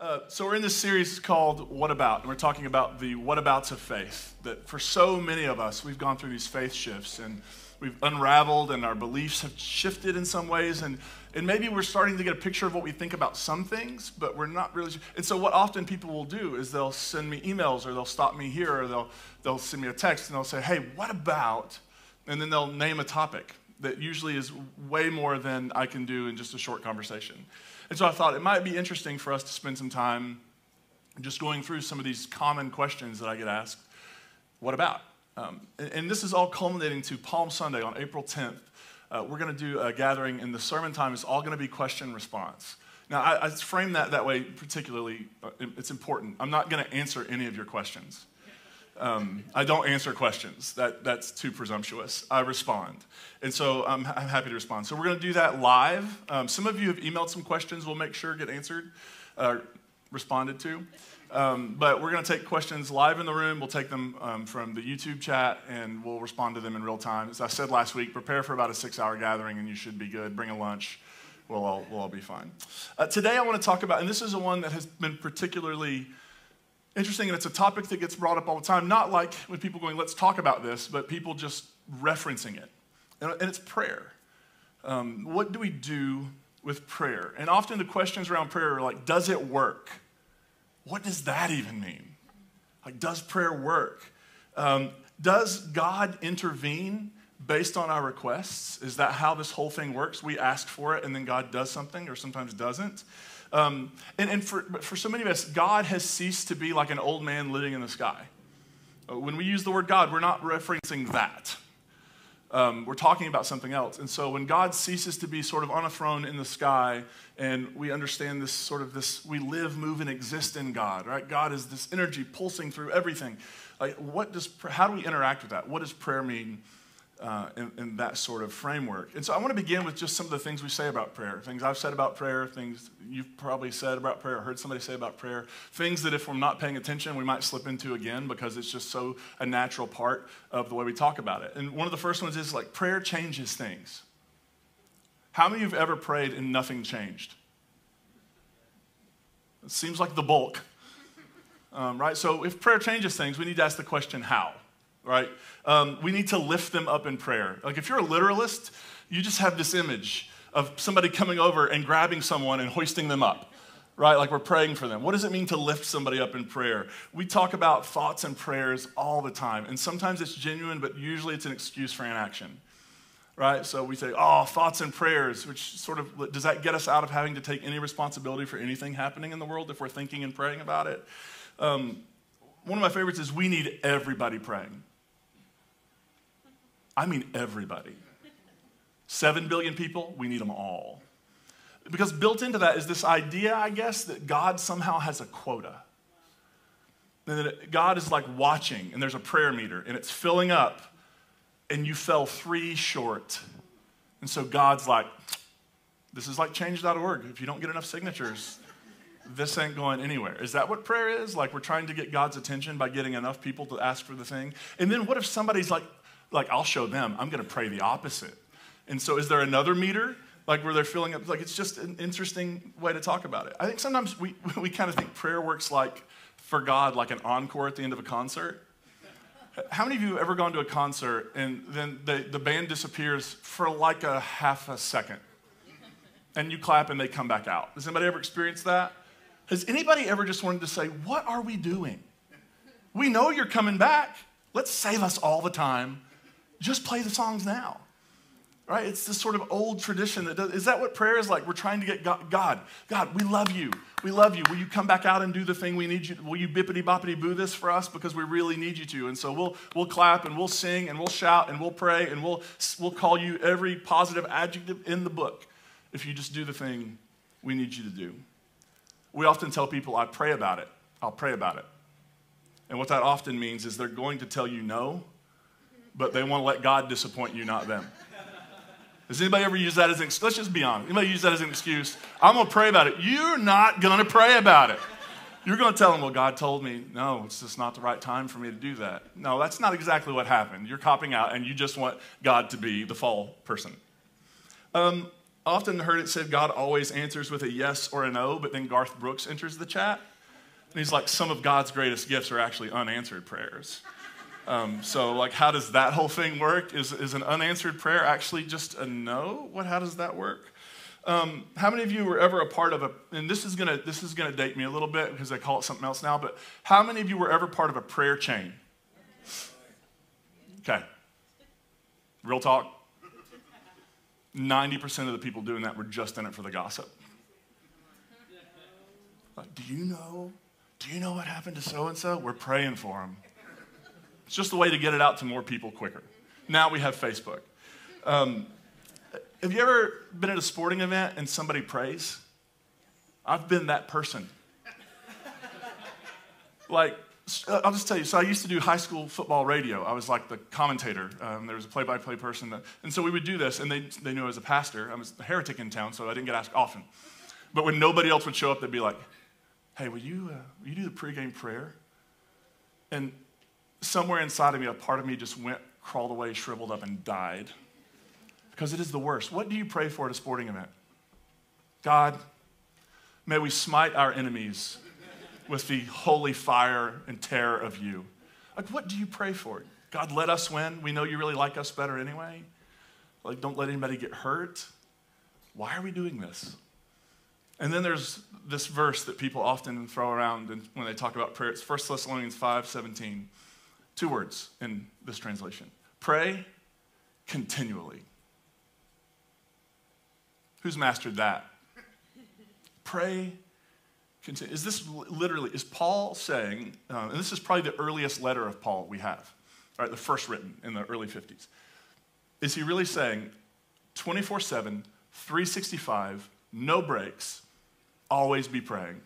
Uh, so we're in this series called What About, and we're talking about the what abouts of faith. That for so many of us, we've gone through these faith shifts and we've unraveled, and our beliefs have shifted in some ways, and and maybe we're starting to get a picture of what we think about some things, but we're not really. And so what often people will do is they'll send me emails, or they'll stop me here, or they'll they'll send me a text, and they'll say, "Hey, what about?" And then they'll name a topic that usually is way more than I can do in just a short conversation. And so I thought it might be interesting for us to spend some time just going through some of these common questions that I get asked. What about? Um, and, and, this is all culminating to Palm Sunday on April 10th. Uh, we're going to do a gathering, and the sermon time is all going to be question response. Now, I, I frame that that way particularly, uh, it's important. I'm not going to answer any of your questions. Um, I don't answer questions. That, that's too presumptuous. I respond. And so I'm, I'm happy to respond. So we're going to do that live. Um, some of you have emailed some questions we'll make sure get answered, uh, responded to. Um, but we're going to take questions live in the room. We'll take them um, from the YouTube chat and we'll respond to them in real time. As I said last week, prepare for about a six hour gathering and you should be good. Bring a lunch. We'll all, we'll all be fine. Uh, today I want to talk about, and this is the one that has been particularly interesting, and it's a topic that gets brought up all the time. Not like when people going, let's talk about this, but people just referencing it. And, and it's prayer. Um, what do we do with prayer? And often the questions around prayer are like, does it work? What does that even mean? Like, does prayer work? Um, does God intervene based on our requests? Is that how this whole thing works? We ask for it and then God does something or sometimes doesn't. Um, and and for, for so many of us, God has ceased to be like an old man living in the sky. Uh, when we use the word God, we're not referencing that. Um, we're talking about something else. And so when God ceases to be sort of on a throne in the sky, and we understand this sort of this, we live, move, and exist in God, right? God is this energy pulsing through everything. Like, what does, how do we interact with that? What does prayer mean uh, in, in, that sort of framework. And so I want to begin with just some of the things we say about prayer, things I've said about prayer, things you've probably said about prayer, or heard somebody say about prayer, things that if we're not paying attention, we might slip into again because it's just so a natural part of the way we talk about it. And one of the first ones is like prayer changes things. How many of you have ever prayed and nothing changed? It seems like the bulk, um, right? So if prayer changes things, we need to ask the question how right? Um, we need to lift them up in prayer. Like if you're a literalist, you just have this image of somebody coming over and grabbing someone and hoisting them up, right? Like we're praying for them. What does it mean to lift somebody up in prayer? We talk about thoughts and prayers all the time, and sometimes it's genuine, but usually it's an excuse for inaction. Right? So we say, oh, thoughts and prayers, which sort of does that get us out of having to take any responsibility for anything happening in the world if we're thinking and praying about it? Um, one of my favorites is we need everybody praying. I mean everybody. Seven billion people, we need them all. Because built into that is this idea, I guess, that God somehow has a quota. And that God is like watching, and there's a prayer meter, and it's filling up, and you fell three short. And so God's like, this is like change.org. If you don't get enough signatures, this ain't going anywhere. Is that what prayer is? Like we're trying to get God's attention by getting enough people to ask for the thing? And then what if somebody's like, like I'll show them, I'm going to pray the opposite. And so is there another meter? Like where they're filling up, like it's just an interesting way to talk about it. I think sometimes we, we kind of think prayer works like for God, like an encore at the end of a concert. How many of you have ever gone to a concert and then the, the band disappears for like a half a second? And you clap and they come back out. Has anybody ever experienced that? Has anybody ever just wanted to say, What are we doing? We know you're coming back. Let's save us all the time just play the songs now. Right? It's this sort of old tradition that does, is that what prayer is like? We're trying to get God, God, God, we love you. We love you. Will you come back out and do the thing we need you? Will you bippity boppity boo this for us because we really need you to? And so we'll we'll clap and we'll sing and we'll shout and we'll pray and we'll we'll call you every positive adjective in the book if you just do the thing we need you to do. We often tell people, I pray about it. I'll pray about it. And what that often means is they're going to tell you no but they want to let God disappoint you, not them. Does anybody ever use that as an excuse? Let's just be honest. Anybody use that as an excuse? I'm going to pray about it. You're not going to pray about it. You're going to tell them, well, God told me, no, it's just not the right time for me to do that. No, that's not exactly what happened. You're copping out and you just want God to be the fall person. Um, often heard it said God always answers with a yes or a no, but then Garth Brooks enters the chat. And he's like, some of God's greatest gifts are actually unanswered prayers. Um, so, like, how does that whole thing work? Is, is an unanswered prayer actually just a no? What? How does that work? Um, how many of you were ever a part of a? And this is gonna this is gonna date me a little bit because I call it something else now. But how many of you were ever part of a prayer chain? Okay. Real talk. 90% of the people doing that were just in it for the gossip. Like, do you know? Do you know what happened to so and so? We're praying for them. It's just a way to get it out to more people quicker. Now we have Facebook. Um, have you ever been at a sporting event and somebody prays? I've been that person. like, I'll just tell you. So I used to do high school football radio. I was like the commentator. Um, there was a play-by-play person, that, and so we would do this. And they they knew I was a pastor. I was a heretic in town, so I didn't get asked often. But when nobody else would show up, they'd be like, "Hey, will you uh, will you do the pregame prayer?" And somewhere inside of me, a part of me just went, crawled away, shriveled up, and died. Because it is the worst. What do you pray for at a sporting event? God, may we smite our enemies with the holy fire and terror of you. Like, what do you pray for? God, let us win. We know you really like us better anyway. Like, don't let anybody get hurt. Why are we doing this? And then there's this verse that people often throw around when they talk about prayer. It's 1 Thessalonians 5 17. Two words in this translation pray continually. Who's mastered that? Pray continue. Is this literally, is Paul saying, uh, and this is probably the earliest letter of Paul we have, right, the first written in the early 50s. Is he really saying 24 7, 365, no breaks, always be praying?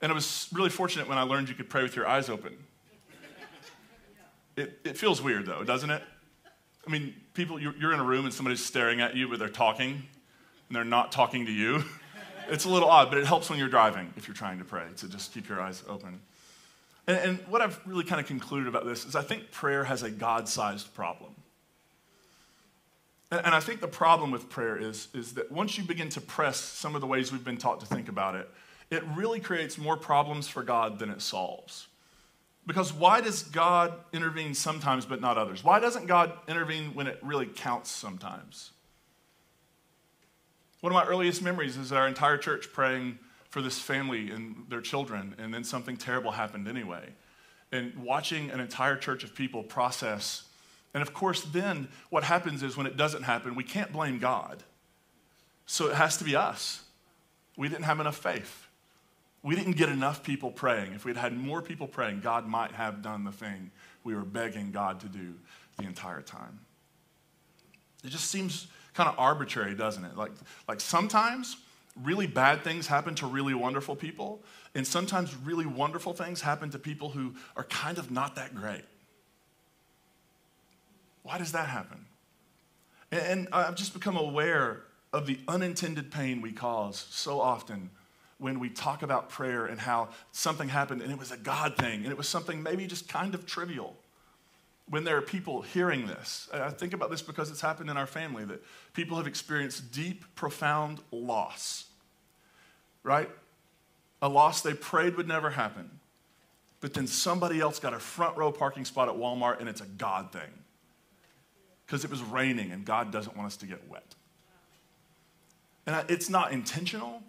And I was really fortunate when I learned you could pray with your eyes open. It, it feels weird though, doesn't it? I mean, people, you're, in a room and somebody's staring at you, but they're talking, and they're not talking to you. it's a little odd, but it helps when you're driving if you're trying to pray to just keep your eyes open. And, and what I've really kind of concluded about this is I think prayer has a God sized problem. And, and I think the problem with prayer is, is that once you begin to press some of the ways we've been taught to think about it, it really creates more problems for God than it solves. Because why does God intervene sometimes but not others? Why doesn't God intervene when it really counts sometimes? One of my earliest memories is our entire church praying for this family and their children, and then something terrible happened anyway. And watching an entire church of people process. And of course, then what happens is when it doesn't happen, we can't blame God. So it has to be us. We didn't have enough faith. We didn't get enough people praying. If we'd had more people praying, God might have done the thing we were begging God to do the entire time. It just seems kind of arbitrary, doesn't it? Like, like sometimes really bad things happen to really wonderful people, and sometimes really wonderful things happen to people who are kind of not that great. Why does that happen? And I've just become aware of the unintended pain we cause so often when we talk about prayer and how something happened and it was a God thing and it was something maybe just kind of trivial when there are people hearing this, I think about this because it's happened in our family that people have experienced deep, profound loss, right? A loss they prayed would never happen. But then somebody else got a front row parking spot at Walmart and it's a God thing because it was raining and God doesn't want us to get wet. And it's not intentional.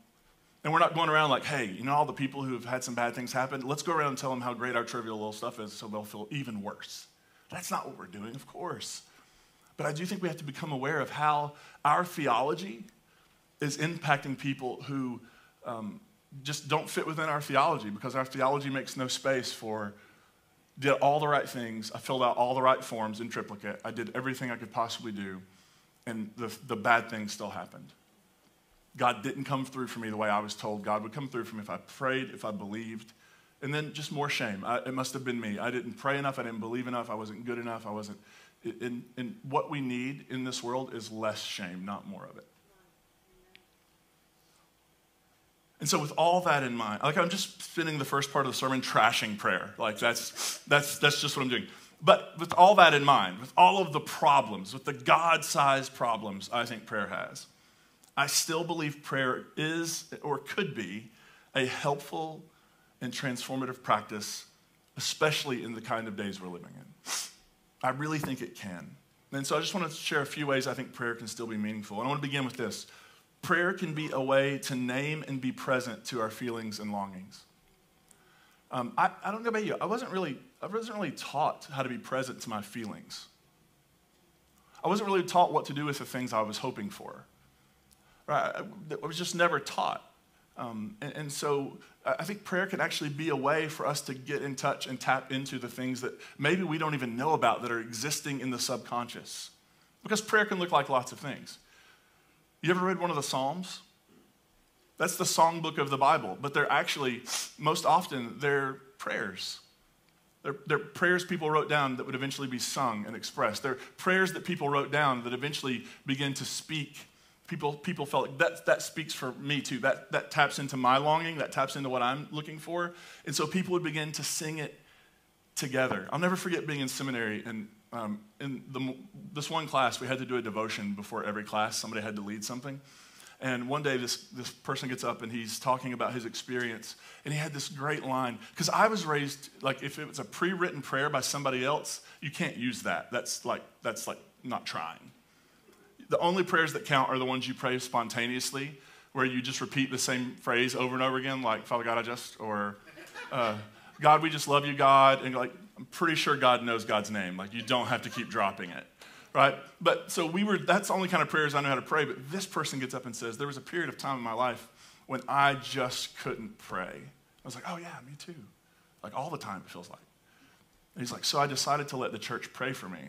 And we're not going around like, hey, you know, all the people who have had some bad things happen, let's go around and tell them how great our trivial little stuff is so they'll feel even worse. That's not what we're doing, of course. But I do think we have to become aware of how our theology is impacting people who um, just don't fit within our theology because our theology makes no space for did all the right things, I filled out all the right forms in triplicate, I did everything I could possibly do, and the, the bad things still happened. God didn't come through for me the way I was told God would come through for me if I prayed, if I believed, and then just more shame. I, it must have been me. I didn't pray enough. I didn't believe enough. I wasn't good enough. I wasn't. And, and what we need in this world is less shame, not more of it. And so, with all that in mind, like I'm just spending the first part of the sermon trashing prayer. Like that's that's that's just what I'm doing. But with all that in mind, with all of the problems, with the God sized problems I think prayer has, I still believe prayer is or could be a helpful and transformative practice, especially in the kind of days we're living in. I really think it can. And so I just want to share a few ways I think prayer can still be meaningful. And I want to begin with this prayer can be a way to name and be present to our feelings and longings. Um, I, I don't know about you. I wasn't really I wasn't really taught how to be present to my feelings. I wasn't really taught what to do with the things I was hoping for. Right? I, was just never taught. Um, and, and, so I think prayer can actually be a way for us to get in touch and tap into the things that maybe we don't even know about that are existing in the subconscious. Because prayer can look like lots of things. You ever read one of the Psalms? That's the songbook of the Bible, but they're actually, most often, they're prayers. They're, they're, prayers people wrote down that would eventually be sung and expressed. They're prayers that people wrote down that eventually begin to speak. People, people felt that, that speaks for me too. That, that taps into my longing, that taps into what I'm looking for. And so people would begin to sing it together. I'll never forget being in seminary and um, in the, this one class, we had to do a devotion before every class. Somebody had to lead something. And one day, this, this person gets up and he's talking about his experience. And he had this great line. Because I was raised, like, if it was a pre written prayer by somebody else, you can't use that. That's like, that's like not trying. The only prayers that count are the ones you pray spontaneously, where you just repeat the same phrase over and over again, like, Father God, I just, or, uh, God, we just love you, God. And like, I'm pretty sure God knows God's name. Like, you don't have to keep dropping it right? But so we were, that's the only kind of prayers I know how to pray. But this person gets up and says, There was a period of time in my life when I just couldn't pray. I was like, Oh, yeah, me too. Like all the time, it feels like. And he's like, So I decided to let the church pray for me.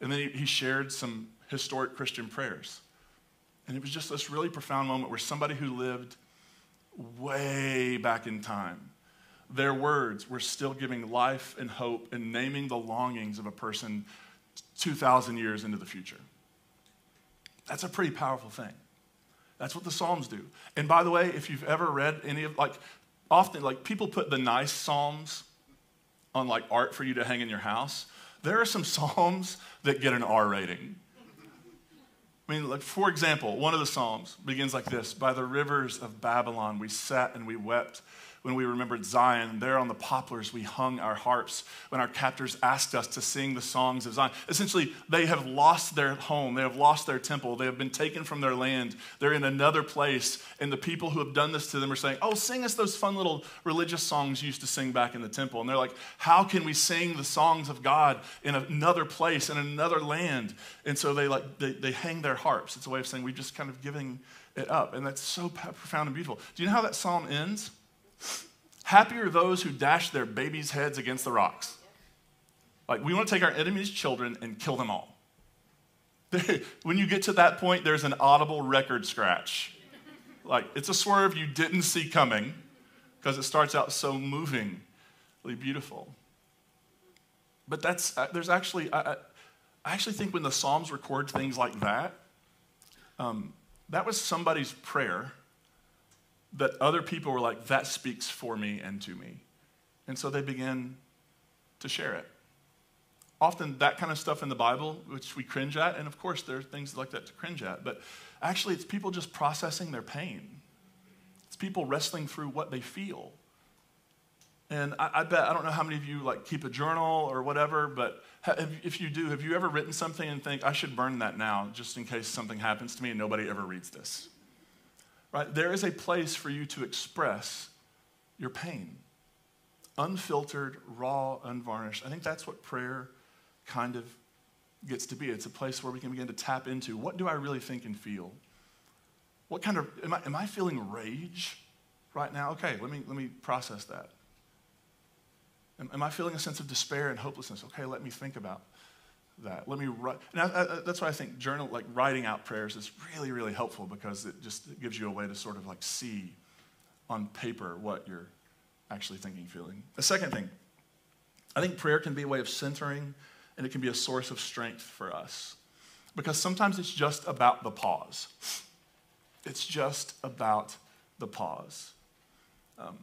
And then he, he shared some historic Christian prayers. And it was just this really profound moment where somebody who lived way back in time, their words were still giving life and hope and naming the longings of a person 2,000 years into the future. That's a pretty powerful thing. That's what the Psalms do. And by the way, if you've ever read any of, like, often, like, people put the nice Psalms on, like, art for you to hang in your house. There are some Psalms that get an R rating. I mean, like, for example, one of the Psalms begins like this. By the rivers of Babylon, we sat and we wept when we remembered Zion. There on the poplars, we hung our harps when our captors asked us to sing the songs of Zion. Essentially, they have lost their home, they have lost their temple, they have been taken from their land. They're in another place, and the people who have done this to them are saying, Oh, sing us those fun little religious songs you used to sing back in the temple. And they're like, How can we sing the songs of God in another place, in another land? And so they like they, they hang their harps. It's a way of saying we've just kind of giving it up. And that's so profound and beautiful. Do you know how that psalm ends? Happy are those who dash their babies' heads against the rocks. Like, we want to take our enemies' children and kill them all. when you get to that point, there's an audible record scratch. Like, it's a swerve you didn't see coming because it starts out so movingly beautiful. But that's, uh, there's actually, I, I, actually think when the Psalms record things like that, um, that was somebody's prayer that other people were like, that speaks for me and to me. And so they began to share it. Often, that kind of stuff in the Bible, which we cringe at, and of course, there are things like that to cringe at, but actually, it's people just processing their pain. It's people wrestling through what they feel. And I, I bet, I don't know how many of you like keep a journal or whatever, but have, if you do, have you ever written something and think, I should burn that now just in case something happens to me and nobody ever reads this? Right? There is a place for you to express your pain. Unfiltered, raw, unvarnished. I think that's what prayer kind of gets to be. It's a place where we can begin to tap into what do I really think and feel? What kind of, am I, am I feeling rage right now? Okay, let me, let me process that. Am, am I feeling a sense of despair and hopelessness? Okay, let me think about that. Let me write. That's why I think journal, like writing out prayers, is really, really helpful because it just gives you a way to sort of like see on paper what you're actually thinking, feeling. The second thing, I think prayer can be a way of centering and it can be a source of strength for us because sometimes it's just about the pause. It's just about the pause. Um,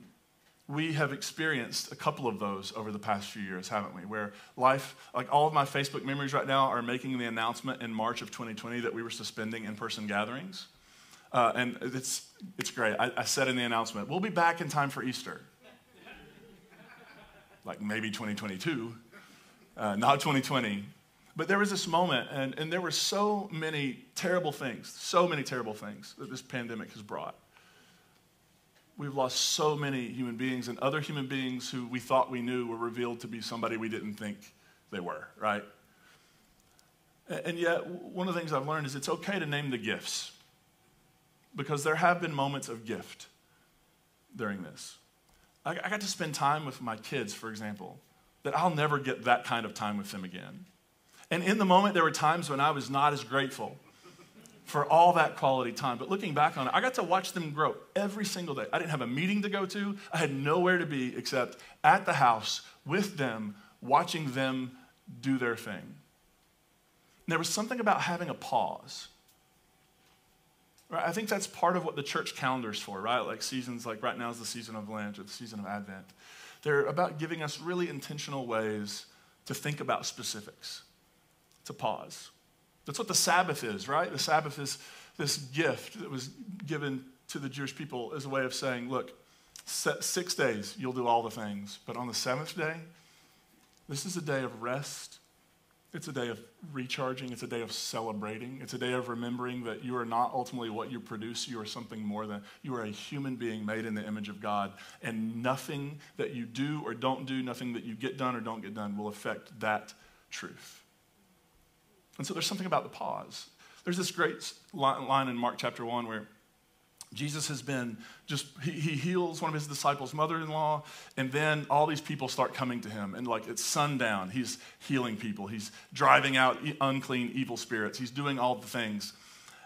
we have experienced a couple of those over the past few years, haven't we? Where life, like all of my Facebook memories right now, are making the announcement in March of 2020 that we were suspending in person gatherings. Uh, and it's, it's great. I, I said in the announcement, we'll be back in time for Easter. like maybe 2022, uh, not 2020. But there was this moment, and, and there were so many terrible things, so many terrible things that this pandemic has brought we've lost so many human beings, and other human beings who we thought we knew were revealed to be somebody we didn't think they were, right? And yet, one of the things I've learned is it's okay to name the gifts because there have been moments of gift during this. I got to spend time with my kids, for example, that I'll never get that kind of time with them again. And in the moment, there were times when I was not as grateful for all that quality time. But looking back on it, I got to watch them grow every single day. I didn't have a meeting to go to, I had nowhere to be except at the house with them, watching them do their thing. And there was something about having a pause. Right? I think that's part of what the church calendar is for, right? Like seasons, like right now is the season of Lent or the season of Advent. They're about giving us really intentional ways to think about specifics, to pause. That's what the Sabbath is, right? The Sabbath is this gift that was given to the Jewish people as a way of saying, look, six days you'll do all the things, but on the seventh day, this is a day of rest. It's a day of recharging. It's a day of celebrating. It's a day of remembering that you are not ultimately what you produce. You are something more than you are a human being made in the image of God. And nothing that you do or don't do, nothing that you get done or don't get done will affect that truth. And so there's something about the pause. There's this great line in Mark chapter 1 where Jesus has been just, he, he heals one of his disciples' mother in law, and then all these people start coming to him. And like it's sundown, he's healing people, he's driving out unclean, evil spirits, he's doing all the things.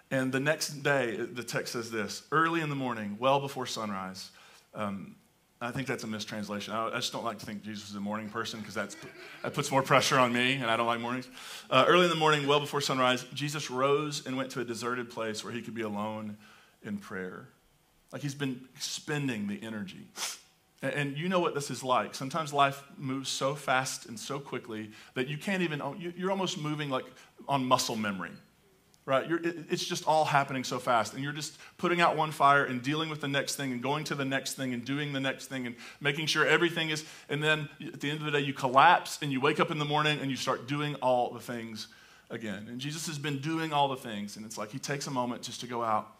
And the next day, the text says this early in the morning, well before sunrise, um, I think that's a mistranslation. I, just don't like to think Jesus is a morning person because that puts more pressure on me, and I don't like mornings. Uh, early in the morning, well before sunrise, Jesus rose and went to a deserted place where he could be alone in prayer. Like he's been spending the energy. And you know what this is like. Sometimes life moves so fast and so quickly that you can't even, you're almost moving like on muscle memory right? It, it's just all happening so fast. And you're just putting out one fire and dealing with the next thing and going to the next thing and doing the next thing and making sure everything is. And then at the end of the day, you collapse and you wake up in the morning and you start doing all the things again. And Jesus has been doing all the things. And it's like he takes a moment just to go out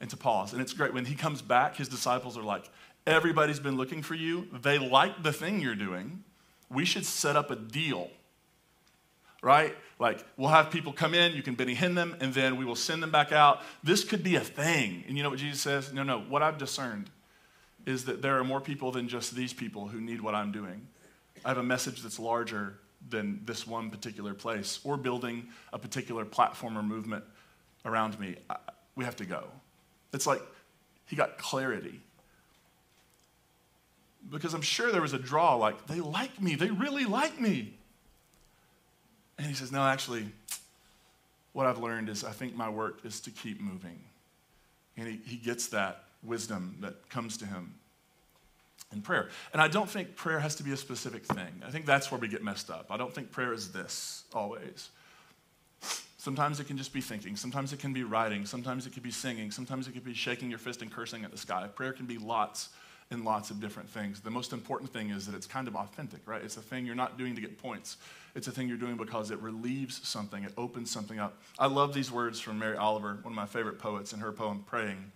and to pause. And it's great. When he comes back, his disciples are like, everybody's been looking for you. They like the thing you're doing. We should set up a deal right? Like, we'll have people come in, you can Benny them, and then we will send them back out. This could be a thing. And you know what Jesus says? No, no. What I've discerned is that there are more people than just these people who need what I'm doing. I have a message that's larger than this one particular place or building a particular platform or movement around me. I, we have to go. It's like he got clarity. Because I'm sure there was a draw like, they like me, they really like me. He says, No, actually, what I've learned is I think my work is to keep moving. And he, he gets that wisdom that comes to him in prayer. And I don't think prayer has to be a specific thing. I think that's where we get messed up. I don't think prayer is this always. Sometimes it can just be thinking. Sometimes it can be writing. Sometimes it can be singing. Sometimes it can be shaking your fist and cursing at the sky. Prayer can be lots and lots of different things. The most important thing is that it's kind of authentic, right? It's a thing you're not doing to get points. It's a thing you're doing because it relieves something, it opens something up. I love these words from Mary Oliver, one of my favorite poets, in her poem, Praying.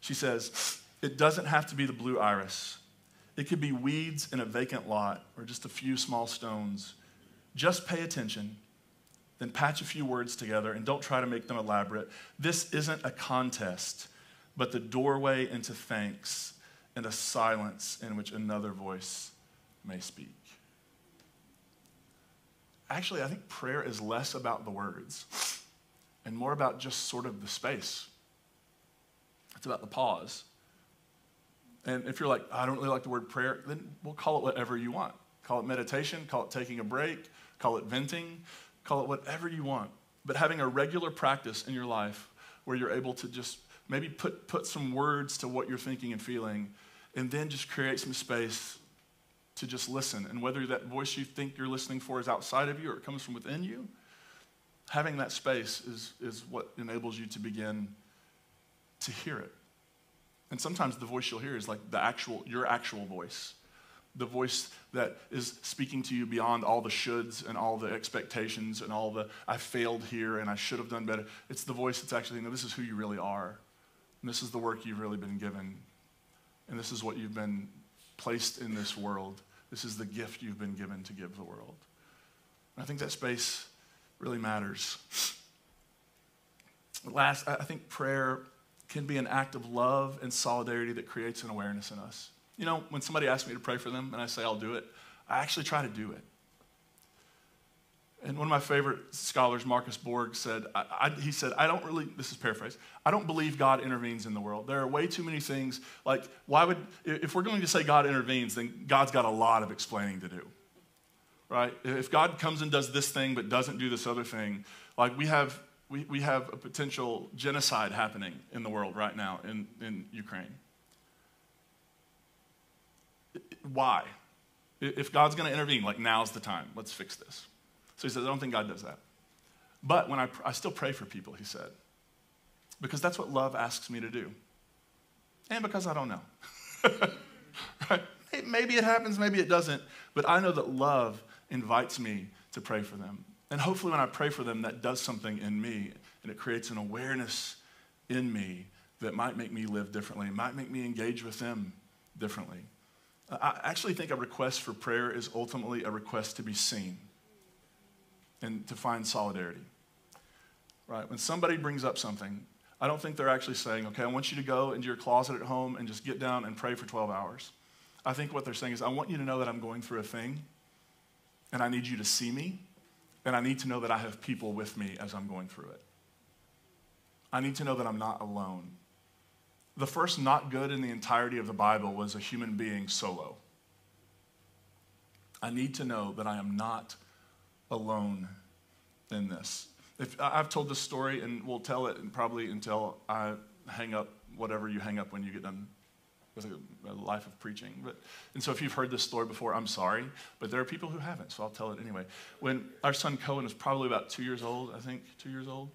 She says, It doesn't have to be the blue iris, it could be weeds in a vacant lot or just a few small stones. Just pay attention, then patch a few words together and don't try to make them elaborate. This isn't a contest, but the doorway into thanks and a silence in which another voice may speak actually, I think prayer is less about the words and more about just sort of the space. It's about the pause. And if you're like, I don't really like the word prayer, then we'll call it whatever you want. Call it meditation, call it taking a break, call it venting, call it whatever you want. But having a regular practice in your life where you're able to just maybe put, put some words to what you're thinking and feeling and then just create some space to just listen. And whether that voice you think you're listening for is outside of you or it comes from within you, having that space is, is what enables you to begin to hear it. And sometimes the voice you'll hear is like the actual, your actual voice. The voice that is speaking to you beyond all the shoulds and all the expectations and all the I failed here and I should have done better. It's the voice that's actually, no, this is who you really are. And this is the work you've really been given. And this is what you've been placed in this world. This is the gift you've been given to give the world. And I think that space really matters. Last, I think prayer can be an act of love and solidarity that creates an awareness in us. You know, when somebody asks me to pray for them and I say I'll do it, I actually try to do it. And one of my favorite scholars, Marcus Borg, said, I, I, he said, I don't really, this is paraphrase, I don't believe God intervenes in the world. There are way too many things, like, why would, if we're going to say God intervenes, then God's got a lot of explaining to do, right? If God comes and does this thing but doesn't do this other thing, like we have, we, we have a potential genocide happening in the world right now in, in Ukraine. Why? If God's going to intervene, like now's the time, let's fix this. So he says, I don't think God does that. But when I, I still pray for people, he said, because that's what love asks me to do. And because I don't know. right? Maybe it happens, maybe it doesn't. But I know that love invites me to pray for them. And hopefully, when I pray for them, that does something in me and it creates an awareness in me that might make me live differently, might make me engage with them differently. I actually think a request for prayer is ultimately a request to be seen and to find solidarity. Right? When somebody brings up something, I don't think they're actually saying, okay, I want you to go into your closet at home and just get down and pray for 12 hours. I think what they're saying is, I want you to know that I'm going through a thing, and I need you to see me, and I need to know that I have people with me as I'm going through it. I need to know that I'm not alone. The first not good in the entirety of the Bible was a human being solo. I need to know that I am not alone in this. If, I've told this story, and we'll tell it probably until I hang up whatever you hang up when you get done with a, life of preaching. But, and so if you've heard this story before, I'm sorry, but there are people who haven't, so I'll tell it anyway. When our son Cohen was probably about two years old, I think, two years old,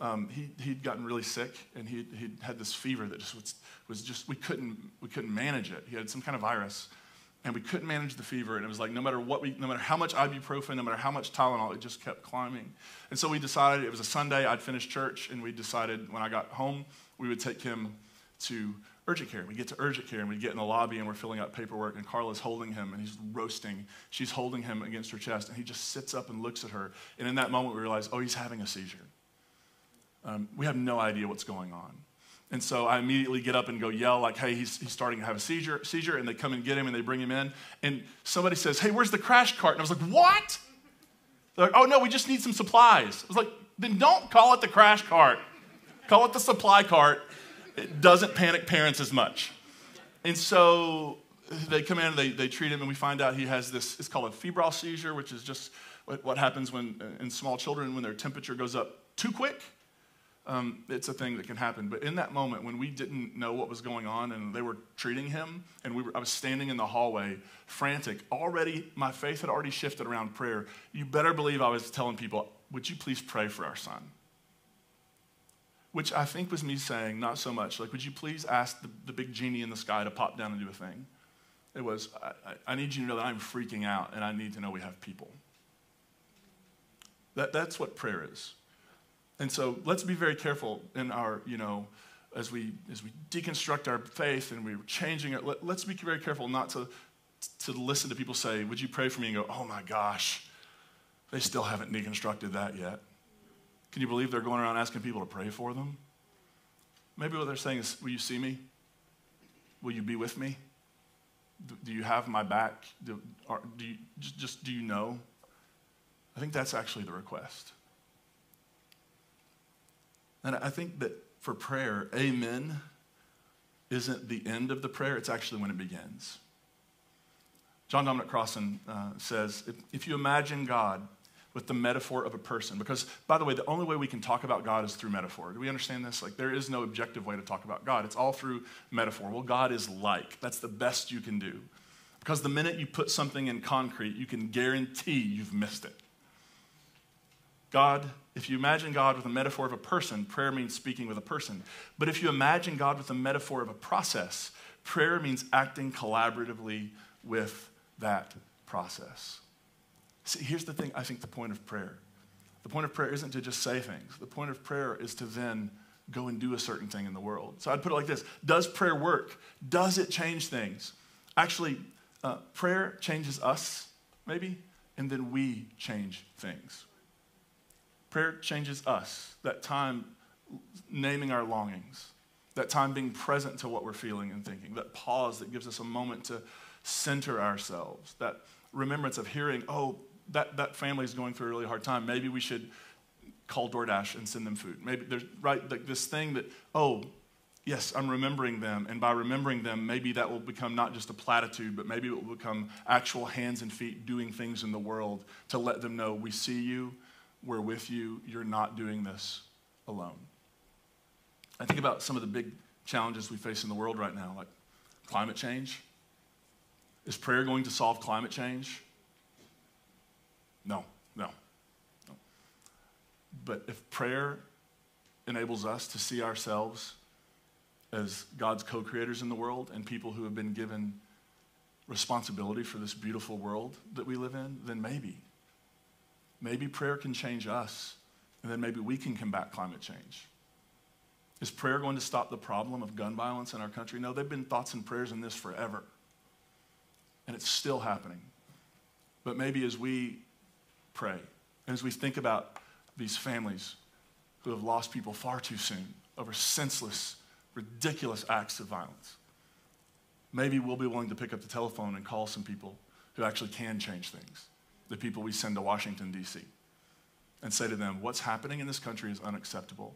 um, he, he'd gotten really sick, and he he had this fever that just was, was just, we couldn't, we couldn't manage it. He had some kind of virus and we couldn't manage the fever. And it was like no matter what we, no matter how much ibuprofen, no matter how much Tylenol, it just kept climbing. And so we decided it was a Sunday. I'd finished church, and we decided when I got home we would take him to urgent care. We get to urgent care, and we get in the lobby, and we're filling out paperwork. And Carla's holding him, and he's roasting. She's holding him against her chest, and he just sits up and looks at her. And in that moment, we realize, oh, he's having a seizure. Um, we have no idea what's going on. And so I immediately get up and go yell, like, hey, he's, he's starting to have a seizure, seizure. And they come and get him and they bring him in. And somebody says, hey, where's the crash cart? And I was like, what? They're like, oh, no, we just need some supplies. I was like, then don't call it the crash cart. Call it the supply cart. It doesn't panic parents as much. And so they come in and they, they treat him, and we find out he has this, it's called a febrile seizure, which is just what, what happens when in small children when their temperature goes up too quick um, it's a thing that can happen. But in that moment, when we didn't know what was going on and they were treating him, and we were, I was standing in the hallway, frantic, already, my faith had already shifted around prayer. You better believe I was telling people, Would you please pray for our son? Which I think was me saying, not so much, like, Would you please ask the, the big genie in the sky to pop down and do a thing? It was, I, I need you to know that I'm freaking out and I need to know we have people. That, that's what prayer is. And so let's be very careful in our, you know, as we as we deconstruct our faith and we're changing it, let, us be very careful not to to listen to people say, Would you pray for me? and go, Oh my gosh, they still haven't deconstructed that yet. Can you believe they're going around asking people to pray for them? Maybe what they're saying is, Will you see me? Will you be with me? Do, do you have my back? Do, are, do you, just, just do you know? I think that's actually the request. And I think that for prayer, amen isn't the end of the prayer, it's actually when it begins. John Dominic Crossan uh, says if, if you imagine God with the metaphor of a person. Because, by the way, the only way we can talk about God is through metaphor. Do we understand this? Like, there is no objective way to talk about God, it's all through metaphor. Well, God is like. That's the best you can do. Because the minute you put something in concrete, you can guarantee you've missed it. God, if you imagine God with a metaphor of a person, prayer means speaking with a person. But if you imagine God with a metaphor of a process, prayer means acting collaboratively with that process. See, here's the thing I think the point of prayer. The point of prayer isn't to just say things, the point of prayer is to then go and do a certain thing in the world. So I'd put it like this Does prayer work? Does it change things? Actually, uh, prayer changes us, maybe, and then we change things. Prayer changes us, that time naming our longings, that time being present to what we're feeling and thinking, that pause that gives us a moment to center ourselves, that remembrance of hearing, oh, that, that family is going through a really hard time. Maybe we should call DoorDash and send them food. Maybe there's, right, like this thing that, oh, yes, I'm remembering them. And by remembering them, maybe that will become not just a platitude, but maybe it will become actual hands and feet doing things in the world to let them know we see you, we're with you, you're not doing this alone. I think about some of the big challenges we face in the world right now, like climate change. Is prayer going to solve climate change? No, no, no. But if prayer enables us to see ourselves as God's co creators in the world and people who have been given responsibility for this beautiful world that we live in, then maybe. Maybe prayer can change us, and then maybe we can combat climate change. Is prayer going to stop the problem of gun violence in our country? No, they've been thoughts and prayers in this forever. And it's still happening. But maybe as we pray. And as we think about these families who have lost people far too soon over senseless, ridiculous acts of violence, maybe we'll be willing to pick up the telephone and call some people who actually can change things, the people we send to Washington, D.C., and say to them, What's happening in this country is unacceptable.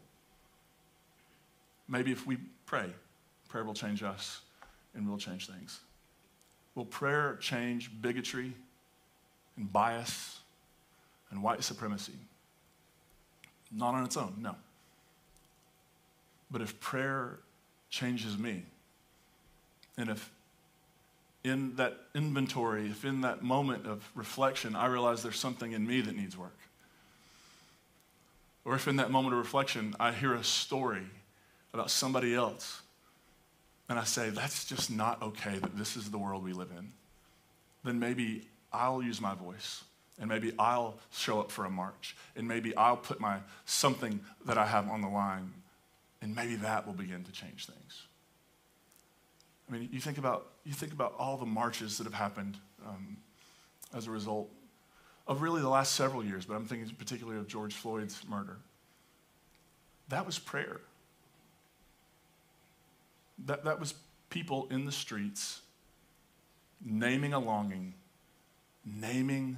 Maybe if we pray, prayer will change us and we'll change things. Will prayer change bigotry and bias and white supremacy. Not on its own, no. But if prayer changes me, and if in that inventory, if in that moment of reflection, I realize there's something in me that needs work, or if in that moment of reflection, I hear a story about somebody else, and I say, that's just not okay that this is the world we live in, then maybe I'll use my voice and maybe I'll show up for a march, and maybe I'll put my something that I have on the line, and maybe that will begin to change things. I mean, you think about you think about all the marches that have happened um, as a result of really the last several years, but I'm thinking particularly of George Floyd's murder. That was prayer. That, that was people in the streets naming a longing, naming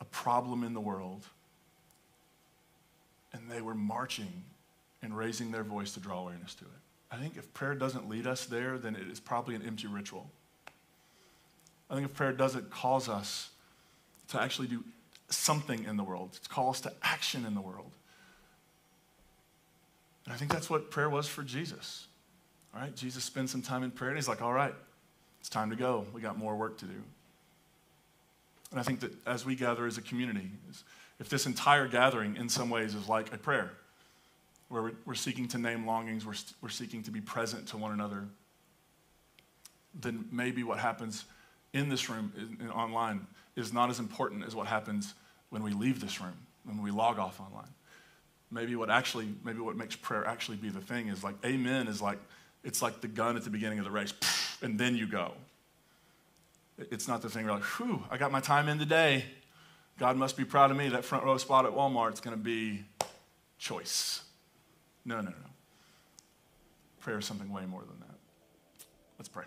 a problem in the world, and they were marching and raising their voice to draw awareness to it. I think if prayer doesn't lead us there, then it is probably an empty ritual. I think if prayer doesn't cause us to actually do something in the world, to call us to action in the world. And I think that's what prayer was for Jesus. All right, Jesus spends some time in prayer and he's like, all right, it's time to go. We got more work to do. And I think that as we gather as a community, if this entire gathering in some ways is like a prayer, where we're, seeking to name longings, we're, we're seeking to be present to one another, then maybe what happens in this room and online is not as important as what happens when we leave this room, when we log off online. Maybe what actually, maybe what makes prayer actually be the thing is like amen is like, it's like the gun at the beginning of the race, and then you go. It's not the thing where you're like, whew, I got my time in today. God must be proud of me. That front row spot at Walmart is going to be choice. No, no, no. Prayer is something way more than that. Let's pray.